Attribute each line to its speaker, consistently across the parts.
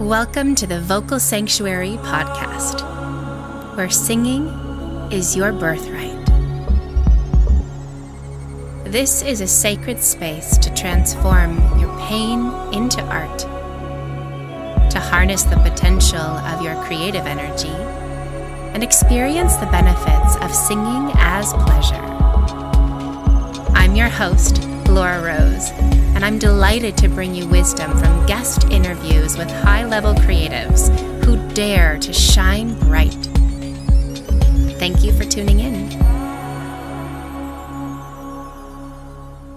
Speaker 1: Welcome to the Vocal Sanctuary podcast, where singing is your birthright. This is a sacred space to transform your pain into art, to harness the potential of your creative energy, and experience the benefits of singing as pleasure. I'm your host, Laura Rose and I'm delighted to bring you wisdom from guest interviews with high level creatives who dare to shine bright. Thank you for tuning in.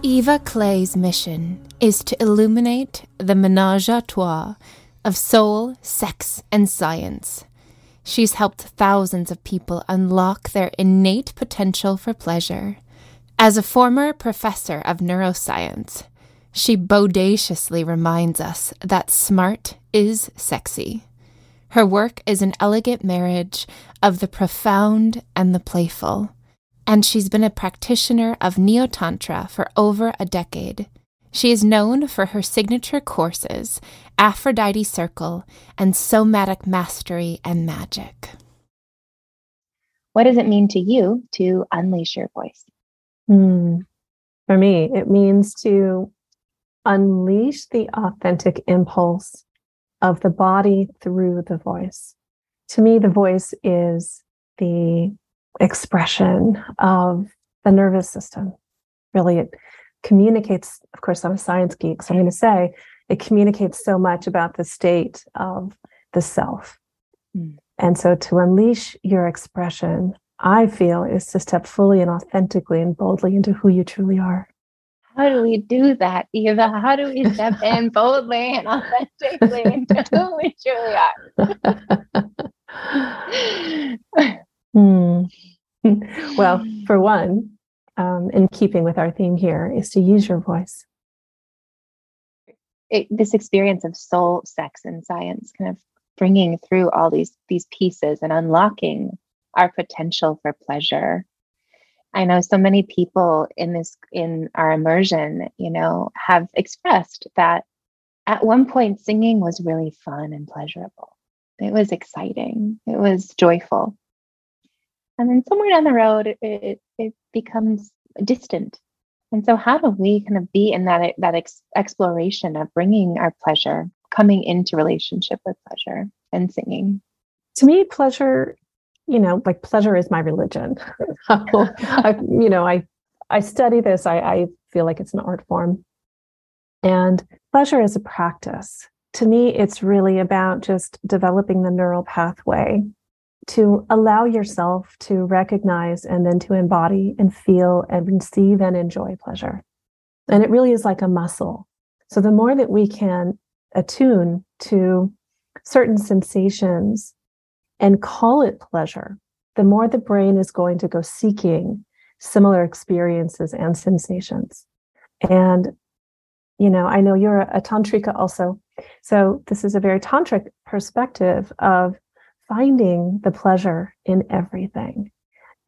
Speaker 1: Eva Clay's mission is to illuminate the menage a trois of soul, sex, and science. She's helped thousands of people unlock their innate potential for pleasure. As a former professor of neuroscience, she bodaciously reminds us that smart is sexy. Her work is an elegant marriage of the profound and the playful, and she's been a practitioner of Neo Tantra for over a decade. She is known for her signature courses, Aphrodite Circle, and Somatic Mastery and Magic.
Speaker 2: What does it mean to you to unleash your voice?
Speaker 3: Mm. For me, it means to unleash the authentic impulse of the body through the voice. To me, the voice is the expression of the nervous system. Really, it communicates, of course, I'm a science geek, so I'm going to say it communicates so much about the state of the self. Mm. And so to unleash your expression, I feel, is to step fully and authentically and boldly into who you truly are
Speaker 2: how do we do that, Eva? How do we step in boldly and authentically into who we truly
Speaker 3: are? hmm. Well, for one, um, in keeping with our theme here, is to use your voice.
Speaker 2: It, this experience of soul, sex, and science, kind of bringing through all these these pieces and unlocking our potential for pleasure I know so many people in this in our immersion, you know, have expressed that at one point singing was really fun and pleasurable. It was exciting. It was joyful. And then somewhere down the road, it, it, it becomes distant. And so, how do we kind of be in that that ex- exploration of bringing our pleasure, coming into relationship with pleasure and singing?
Speaker 3: To me, pleasure you know, like pleasure is my religion. I, you know, I I study this. I, I feel like it's an art form, and pleasure is a practice. To me, it's really about just developing the neural pathway to allow yourself to recognize and then to embody and feel and receive and enjoy pleasure. And it really is like a muscle. So the more that we can attune to certain sensations and call it pleasure, the more the brain is going to go seeking similar experiences and sensations. And, you know, I know you're a, tantrika also. So this is a very tantric perspective of finding the pleasure in everything.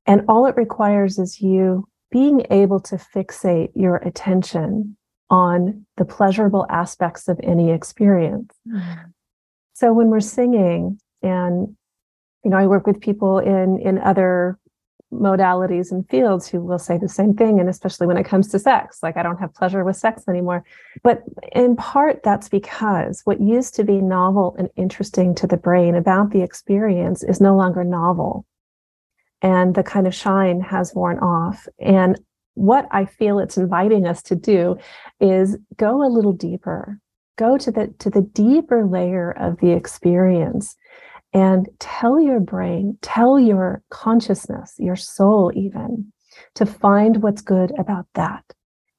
Speaker 3: And all it requires is you being able to fixate your attention on the pleasurable aspects of any experience. Mm. So when we're singing and you know, I work with people in in other modalities and fields who will say the same thing and especially when it comes to sex like i don't have pleasure with sex anymore. But in part that's because what used to be novel and interesting to the brain about the experience is no longer novel. And the kind of shine has worn off. And what i feel it's inviting us to do is go a little deeper go to the to the deeper layer of the experience and tell your brain, tell your consciousness, your soul, even to find what's good about that.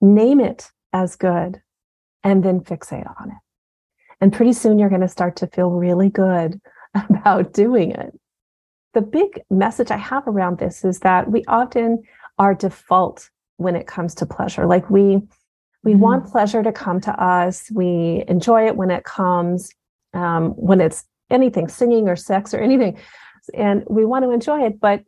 Speaker 3: Name it as good and then fixate on it. And pretty soon you're going to start to feel really good about doing it. The big message I have around this is that we often are default when it comes to pleasure. Like we, we mm-hmm. want pleasure to come to us. We enjoy it when it comes. Um, when it's anything, singing or sex or anything. And we want to enjoy it, but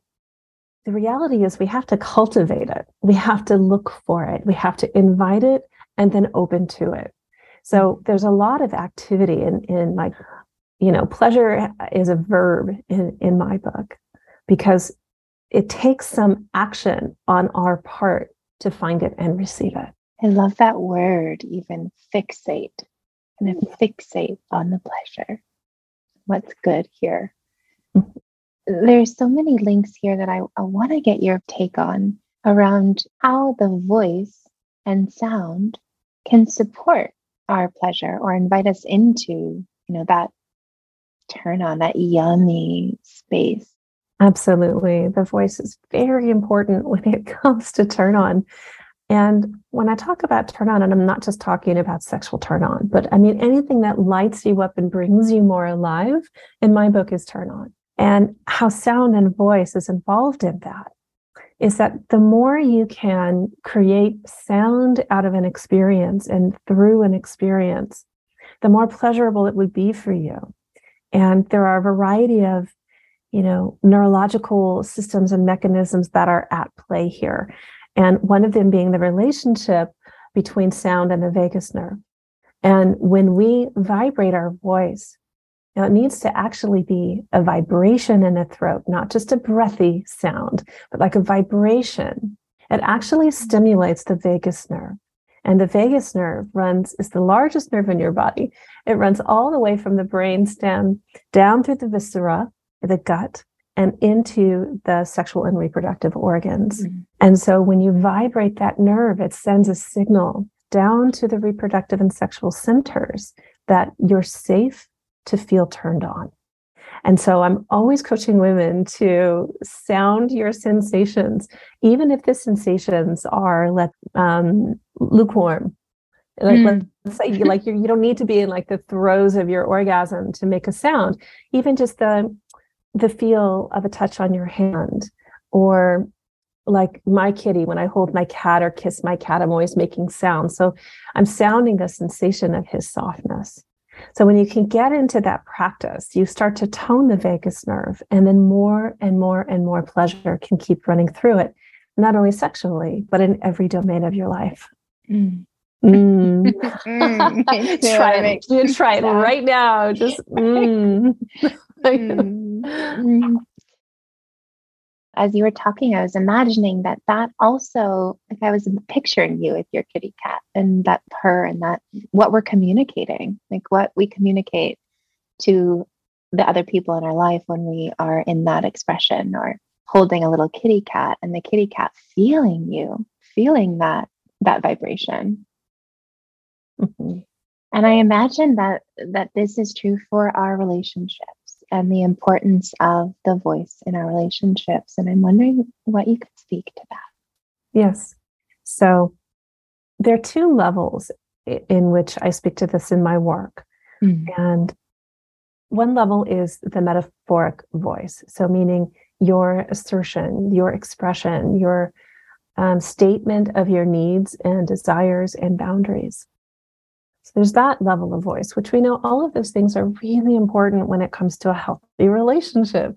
Speaker 3: the reality is we have to cultivate it. We have to look for it. We have to invite it and then open to it. So there's a lot of activity in, in like you know, pleasure is a verb in, in my book because it takes some action on our part to find it and receive it.
Speaker 2: I love that word, even fixate, and fixate on the pleasure. What's good here? Mm-hmm. There's so many links here that I, I want to get your take on around how the voice and sound can support our pleasure or invite us into, you know, that turn on, that yummy space.
Speaker 3: Absolutely. The voice is very important when it comes to turn on. And when I talk about turn on, and I'm not just talking about sexual turn on, but I mean anything that lights you up and brings you more alive in my book is turn on. And how sound and voice is involved in that is that the more you can create sound out of an experience and through an experience, the more pleasurable it would be for you. And there are a variety of, you know, neurological systems and mechanisms that are at play here. And one of them being the relationship between sound and the vagus nerve. And when we vibrate our voice, now, it needs to actually be a vibration in the throat, not just a breathy sound, but like a vibration. It actually stimulates the vagus nerve. And the vagus nerve runs, is the largest nerve in your body. It runs all the way from the brain stem down through the viscera, the gut, and into the sexual and reproductive organs. Mm-hmm. And so when you vibrate that nerve, it sends a signal down to the reproductive and sexual centers that you're safe to feel turned on. And so I'm always coaching women to sound your sensations, even if the sensations are let, um, lukewarm. Like, mm. Let's say you, like you you don't need to be in like the throes of your orgasm to make a sound. Even just the the feel of a touch on your hand, or like my kitty when I hold my cat or kiss my cat, I'm always making sounds. So I'm sounding the sensation of his softness. So when you can get into that practice, you start to tone the vagus nerve, and then more and more and more pleasure can keep running through it, not only sexually, but in every domain of your life. Mm. Mm. mm. try it. You try it right now. Just mm.
Speaker 2: mm as you were talking, I was imagining that that also, like I was picturing you with your kitty cat and that purr and that what we're communicating, like what we communicate to the other people in our life when we are in that expression or holding a little kitty cat and the kitty cat feeling you, feeling that that vibration. Mm-hmm. And I imagine that that this is true for our relationship and the importance of the voice in our relationships. And I'm wondering what you could speak to that.
Speaker 3: Yes. So there are two levels in which I speak to this in my work. Mm. And one level is the metaphoric voice. So, meaning your assertion, your expression, your um, statement of your needs and desires and boundaries. There's that level of voice, which we know all of those things are really important when it comes to a healthy relationship,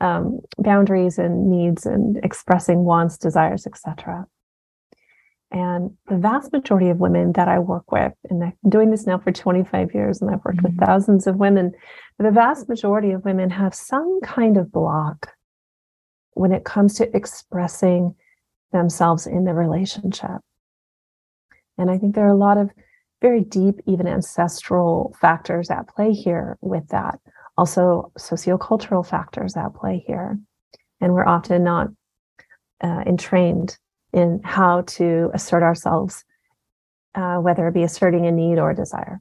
Speaker 3: um, boundaries and needs and expressing wants, desires, etc. And the vast majority of women that I work with, and I've been doing this now for 25 years, and I've worked mm-hmm. with thousands of women, the vast majority of women have some kind of block when it comes to expressing themselves in the relationship. And I think there are a lot of very deep, even ancestral factors at play here with that. Also, sociocultural factors at play here. And we're often not uh, entrained in how to assert ourselves, uh, whether it be asserting a need or a desire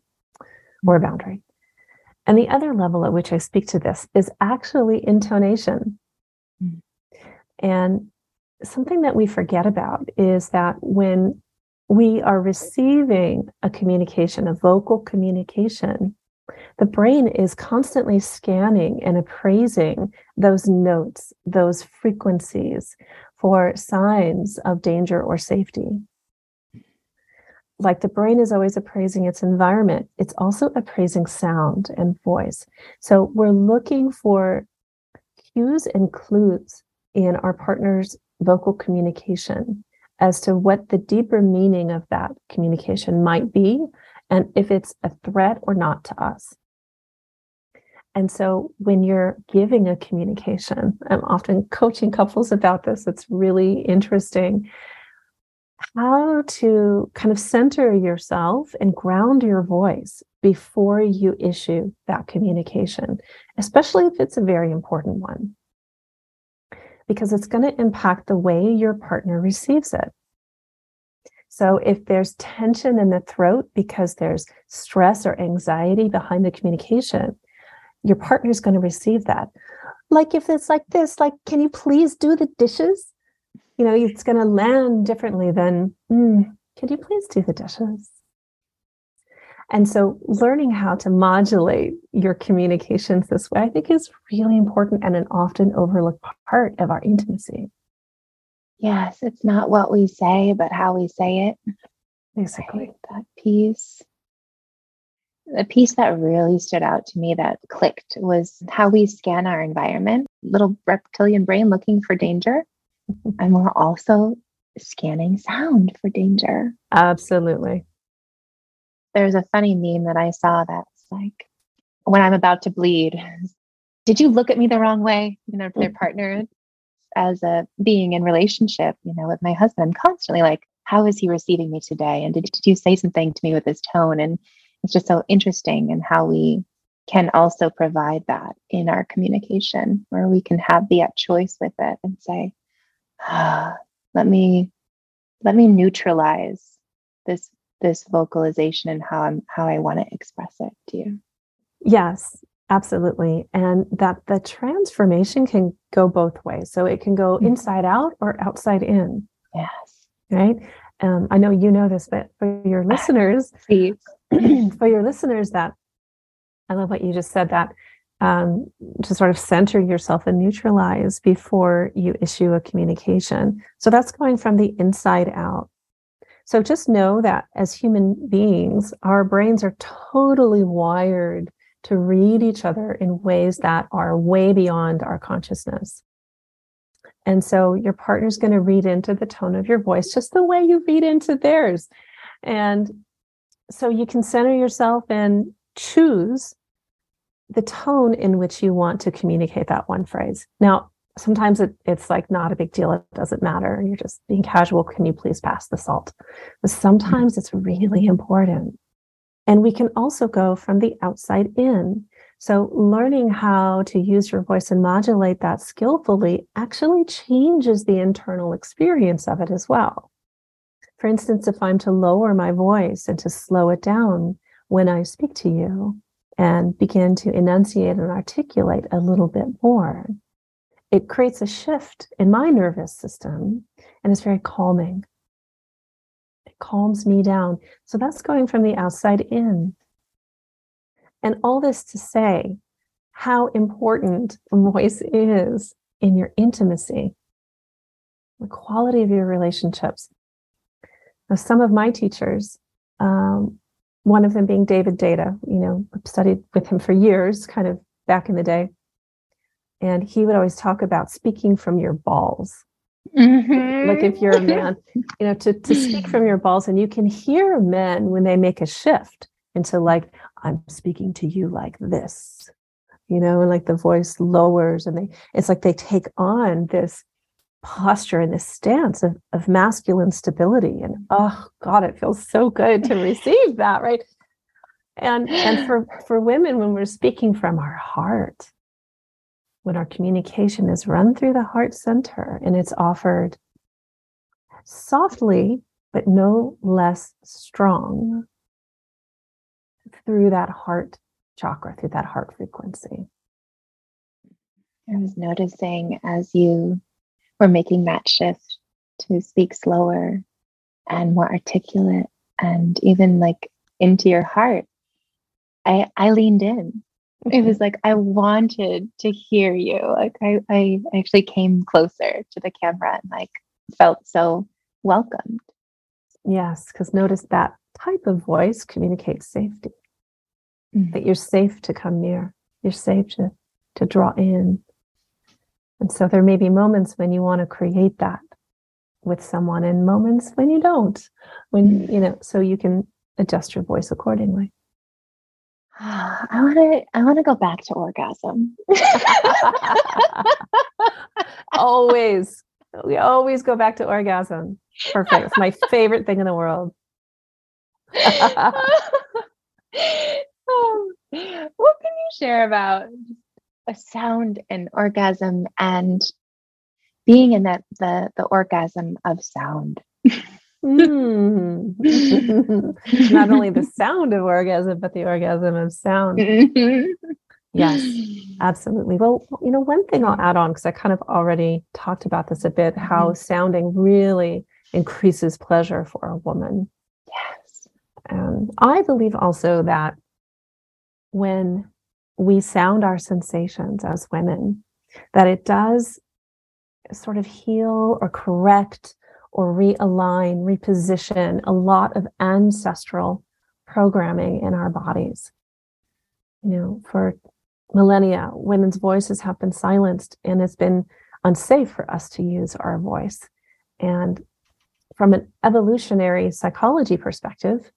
Speaker 3: or a boundary. And the other level at which I speak to this is actually intonation. Mm. And something that we forget about is that when we are receiving a communication, a vocal communication, the brain is constantly scanning and appraising those notes, those frequencies for signs of danger or safety. Like the brain is always appraising its environment, it's also appraising sound and voice. So we're looking for cues and clues in our partner's vocal communication as to what the deeper meaning of that communication might be and if it's a threat or not to us. And so when you're giving a communication, I'm often coaching couples about this. It's really interesting how to kind of center yourself and ground your voice before you issue that communication, especially if it's a very important one, because it's going to impact the way your partner receives it. So if there's tension in the throat because there's stress or anxiety behind the communication, your partner's going to receive that. Like if it's like this, like, can you please do the dishes? You know, it's going to land differently than, mm, can you please do the dishes? And so learning how to modulate your communications this way, I think is really important and an often overlooked part of our intimacy.
Speaker 2: Yes, it's not what we say, but how we say it.
Speaker 3: Basically,
Speaker 2: right, that piece. The piece that really stood out to me that clicked was how we scan our environment, little reptilian brain looking for danger. and we're also scanning sound for danger.
Speaker 3: Absolutely.
Speaker 2: There's a funny meme that I saw that's like, when I'm about to bleed, did you look at me the wrong way? You know, to their partner as a being in relationship, you know, with my husband, I'm constantly like, how is he receiving me today? And did, did you say something to me with this tone? And it's just so interesting and how we can also provide that in our communication where we can have the choice with it and say, ah, let me let me neutralize this this vocalization and how I'm how I want to express it to you.
Speaker 3: Yes, Absolutely. And that the transformation can go both ways. So it can go mm-hmm. inside out or outside in.
Speaker 2: Yes.
Speaker 3: Right. Um, I know you know this, but for your listeners, for your listeners, that I love what you just said that um, to sort of center yourself and neutralize before you issue a communication. So that's going from the inside out. So just know that as human beings, our brains are totally wired to read each other in ways that are way beyond our consciousness. And so your partner's going to read into the tone of your voice just the way you read into theirs. And so you can center yourself and choose the tone in which you want to communicate that one phrase. Now, sometimes it, it's like not a big deal. It doesn't matter. You're just being casual. Can you please pass the salt? But sometimes it's really important. And we can also go from the outside in. So, learning how to use your voice and modulate that skillfully actually changes the internal experience of it as well. For instance, if I'm to lower my voice and to slow it down when I speak to you and begin to enunciate and articulate a little bit more, it creates a shift in my nervous system and it's very calming It calms me down. So that's going from the outside in. And all this to say how important voice is in your intimacy, the quality of your relationships. Now, some of my teachers, um, one of them being David Deida, you know, I've studied with him for years, kind of back in the day. And he would always talk about speaking from your balls. Mm-hmm. Like if you're a man, you know, to, to speak from your balls, and you can hear men when they make a shift into like, I'm speaking to you like this, you know, and like the voice lowers and they, it's like they take on this posture and this stance of, of masculine stability. And oh God, it feels so good to receive that, right? And and for for women, when we're speaking from our heart, when our communication is run through the heart center and it's offered softly, but no less strong through that heart chakra, through that heart frequency.
Speaker 2: I was noticing as you were making that shift to speak slower and more articulate and even like into your heart, I, I leaned in it was like I wanted to hear you. Like I, I actually came closer to the camera and like felt so welcomed.
Speaker 3: Yes, because notice that type of voice communicates safety. Mm-hmm. That you're safe to come near. You're safe to to draw in. And so there may be moments when you want to create that with someone and moments when you don't. When, mm-hmm. you know, so you can adjust your voice accordingly.
Speaker 2: I want to I want to go back to orgasm.
Speaker 3: always. We always go back to orgasm. Perfect. It's my favorite thing in the world.
Speaker 2: um, what can you share about a sound and orgasm and being in that the the orgasm of sound?
Speaker 3: Mm. Not only the sound of orgasm, but the orgasm of sound. Yes, absolutely. Well, you know, one thing I'll add on, because I kind of already talked about this a bit, how mm-hmm. sounding really increases pleasure for a woman.
Speaker 2: Yes.
Speaker 3: And I believe also that when we sound our sensations as women, that it does sort of heal or correct or realign, reposition a lot of ancestral programming in our bodies. You know, for millennia, women's voices have been silenced and it's been unsafe for us to use our voice. And from an evolutionary psychology perspective,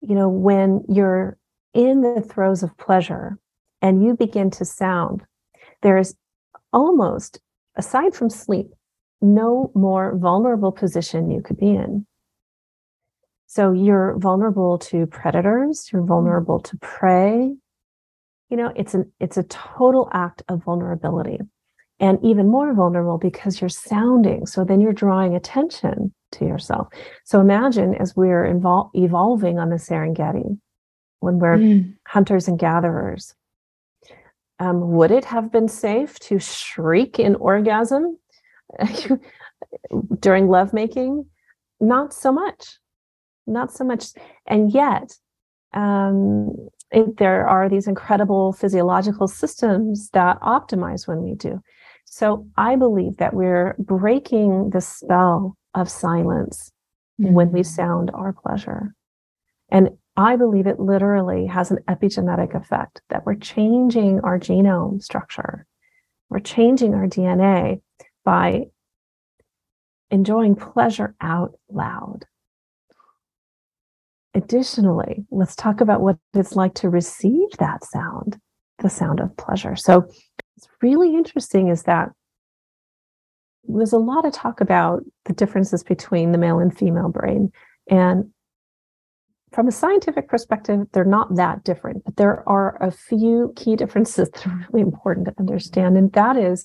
Speaker 3: you know, when you're in the throes of pleasure and you begin to sound, there's almost, aside from sleep, no more vulnerable position you could be in. So you're vulnerable to predators, you're vulnerable to prey. You know, it's an it's a total act of vulnerability. And even more vulnerable because you're sounding. So then you're drawing attention to yourself. So imagine as we're invol- evolving on the Serengeti, when we're mm. hunters and gatherers, um, would it have been safe to shriek in orgasm during lovemaking, not so much, not so much. And yet, um, it, there are these incredible physiological systems that optimize when we do. So I believe that we're breaking the spell of silence mm-hmm. when we mm-hmm. sound our pleasure. And I believe it literally has an epigenetic effect that we're changing our genome structure. We're changing our DNA by enjoying pleasure out loud. Additionally, let's talk about what it's like to receive that sound, the sound of pleasure. So, what's really interesting is that there's a lot of talk about the differences between the male and female brain. And from a scientific perspective, they're not that different, but there are a few key differences that are really important to understand. And that is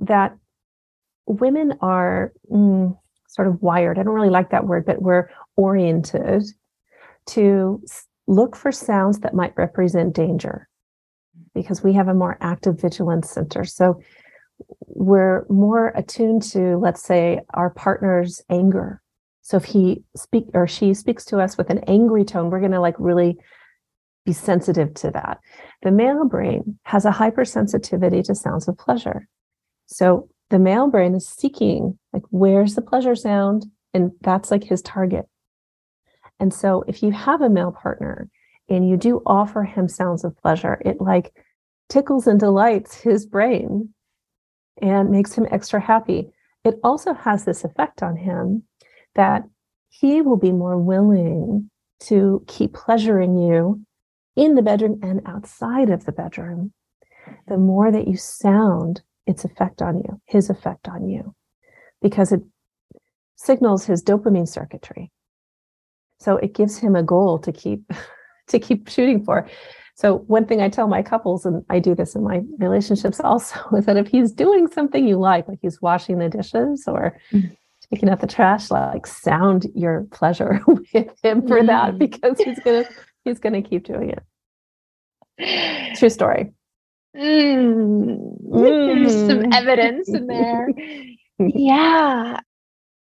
Speaker 3: that women are mm, sort of wired. I don't really like that word, but we're oriented to look for sounds that might represent danger because we have a more active vigilance center. So we're more attuned to, let's say, our partner's anger. So if he speak or she speaks to us with an angry tone, we're going to like really be sensitive to that. The male brain has a hypersensitivity to sounds of pleasure. So the male brain is seeking like where's the pleasure sound? And that's like his target. And so if you have a male partner and you do offer him sounds of pleasure it like tickles and delights his brain and makes him extra happy. It also has this effect on him that he will be more willing to keep pleasuring you in the bedroom and outside of the bedroom. The more that you sound its effect on you, his effect on you, because it signals his dopamine circuitry. So it gives him a goal to keep to keep shooting for. So one thing I tell my couples, and I do this in my relationships also, is that if he's doing something you like, like he's washing the dishes or mm. taking out the trash, like sound your pleasure with him for that because he's gonna he's gonna keep doing it. True story.
Speaker 2: Mm, There's some mm. evidence in there. yeah.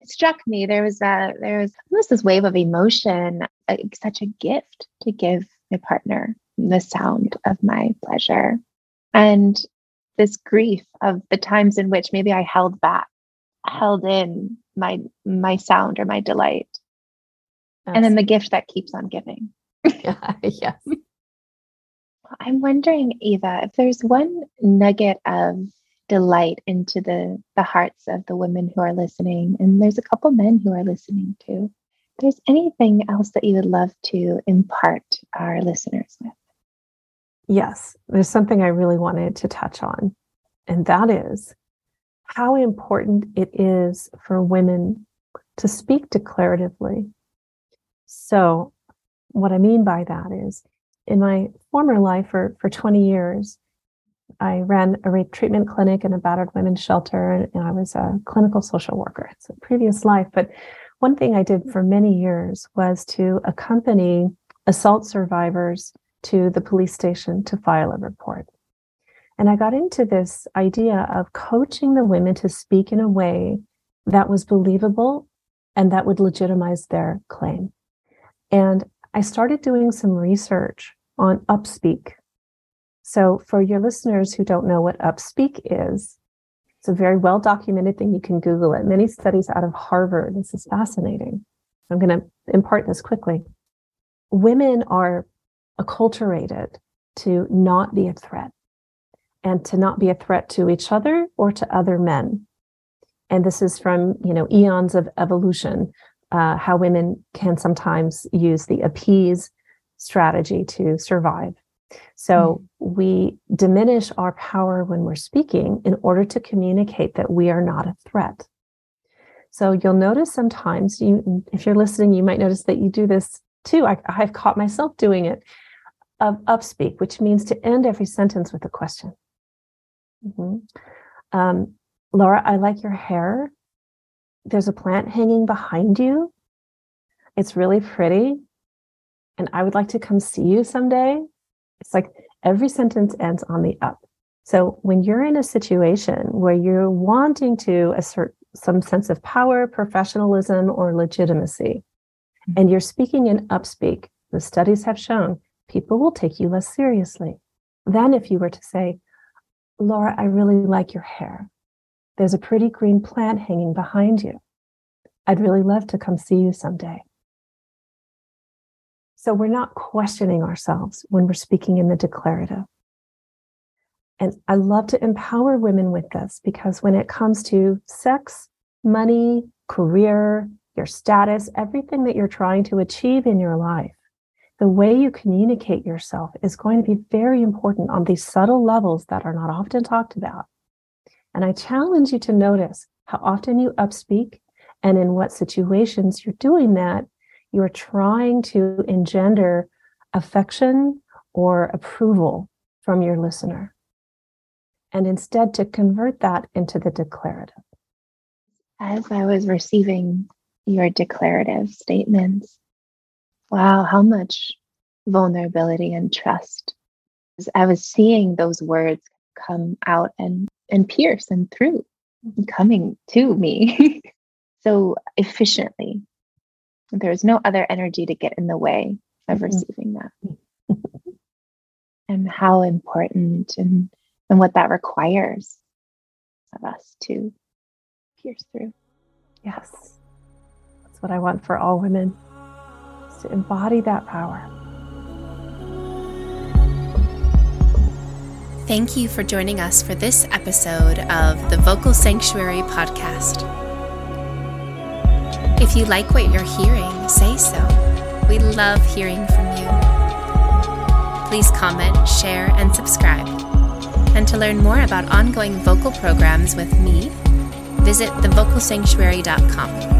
Speaker 2: It struck me there was a there was almost this wave of emotion, such a gift to give my partner the sound of my pleasure. And this grief of the times in which maybe I held back, held in my my sound or my delight. and then the gift that keeps on giving.
Speaker 3: yes.
Speaker 2: I'm wondering, Eva, if there's one nugget of delight into the the hearts of the women who are listening, and there's a couple men who are listening too. There's anything else that you would love to impart our listeners with?
Speaker 3: yes, there's something I really wanted to touch on, and that is how important it is for women to speak declaratively. So, what I mean by that is in my former life for, for 20 years, I ran a rape treatment clinic and a battered women's shelter, and I was a clinical social worker. It's a previous life. But one thing I did for many years was to accompany assault survivors to the police station to file a report. And I got into this idea of coaching the women to speak in a way that was believable and that would legitimize their claim. And I started doing some research on upspeak. So, for your listeners who don't know what upspeak is, it's a very well documented thing. You can Google it. Many studies out of Harvard. This is fascinating. I'm going to impart this quickly. Women are acculturated to not be a threat and to not be a threat to each other or to other men. And this is from, you know, eons of evolution, uh, how women can sometimes use the appease strategy to survive. So mm-hmm. we diminish our power when we're speaking in order to communicate that we are not a threat. So you'll notice sometimes you, if you're listening, you might notice that you do this too. I, have caught myself doing it of upspeak, which means to end every sentence with a question. Mm-hmm. Um, Laura, I like your hair. There's a plant hanging behind you. It's really pretty. And I would like to come see you someday. It's like every sentence ends on the up. So when you're in a situation where you're wanting to assert some sense of power, professionalism, or legitimacy, mm-hmm. and you're speaking in upspeak, the studies have shown people will take you less seriously than if you were to say, Laura, I really like your hair. There's a pretty green plant hanging behind you. I'd really love to come see you someday. So we're not questioning ourselves when we're speaking in the declarative. And I love to empower women with this because when it comes to sex, money, career, your status, everything that you're trying to achieve in your life, the way you communicate yourself is going to be very important on these subtle levels that are not often talked about. And I challenge you to notice how often you upspeak and in what situations you're doing that. You're trying to engender affection or approval from your listener. And instead to convert that into the declarative.
Speaker 2: As I was receiving your declarative statements, Wow, how much vulnerability and trust. I was seeing those words come out and, and pierce and through, coming to me so efficiently. There was no other energy to get in the way of mm-hmm. receiving that. and how important and, and what that requires of us to pierce through.
Speaker 3: Yes. That's what I want for all women is to embody that power.
Speaker 1: Thank you for joining us for this episode of the Vocal Sanctuary podcast. If you like what you're hearing, say so. We love hearing from you. Please comment, share, and subscribe. And to learn more about ongoing vocal programs with me, visit thevocalsanctuary.com.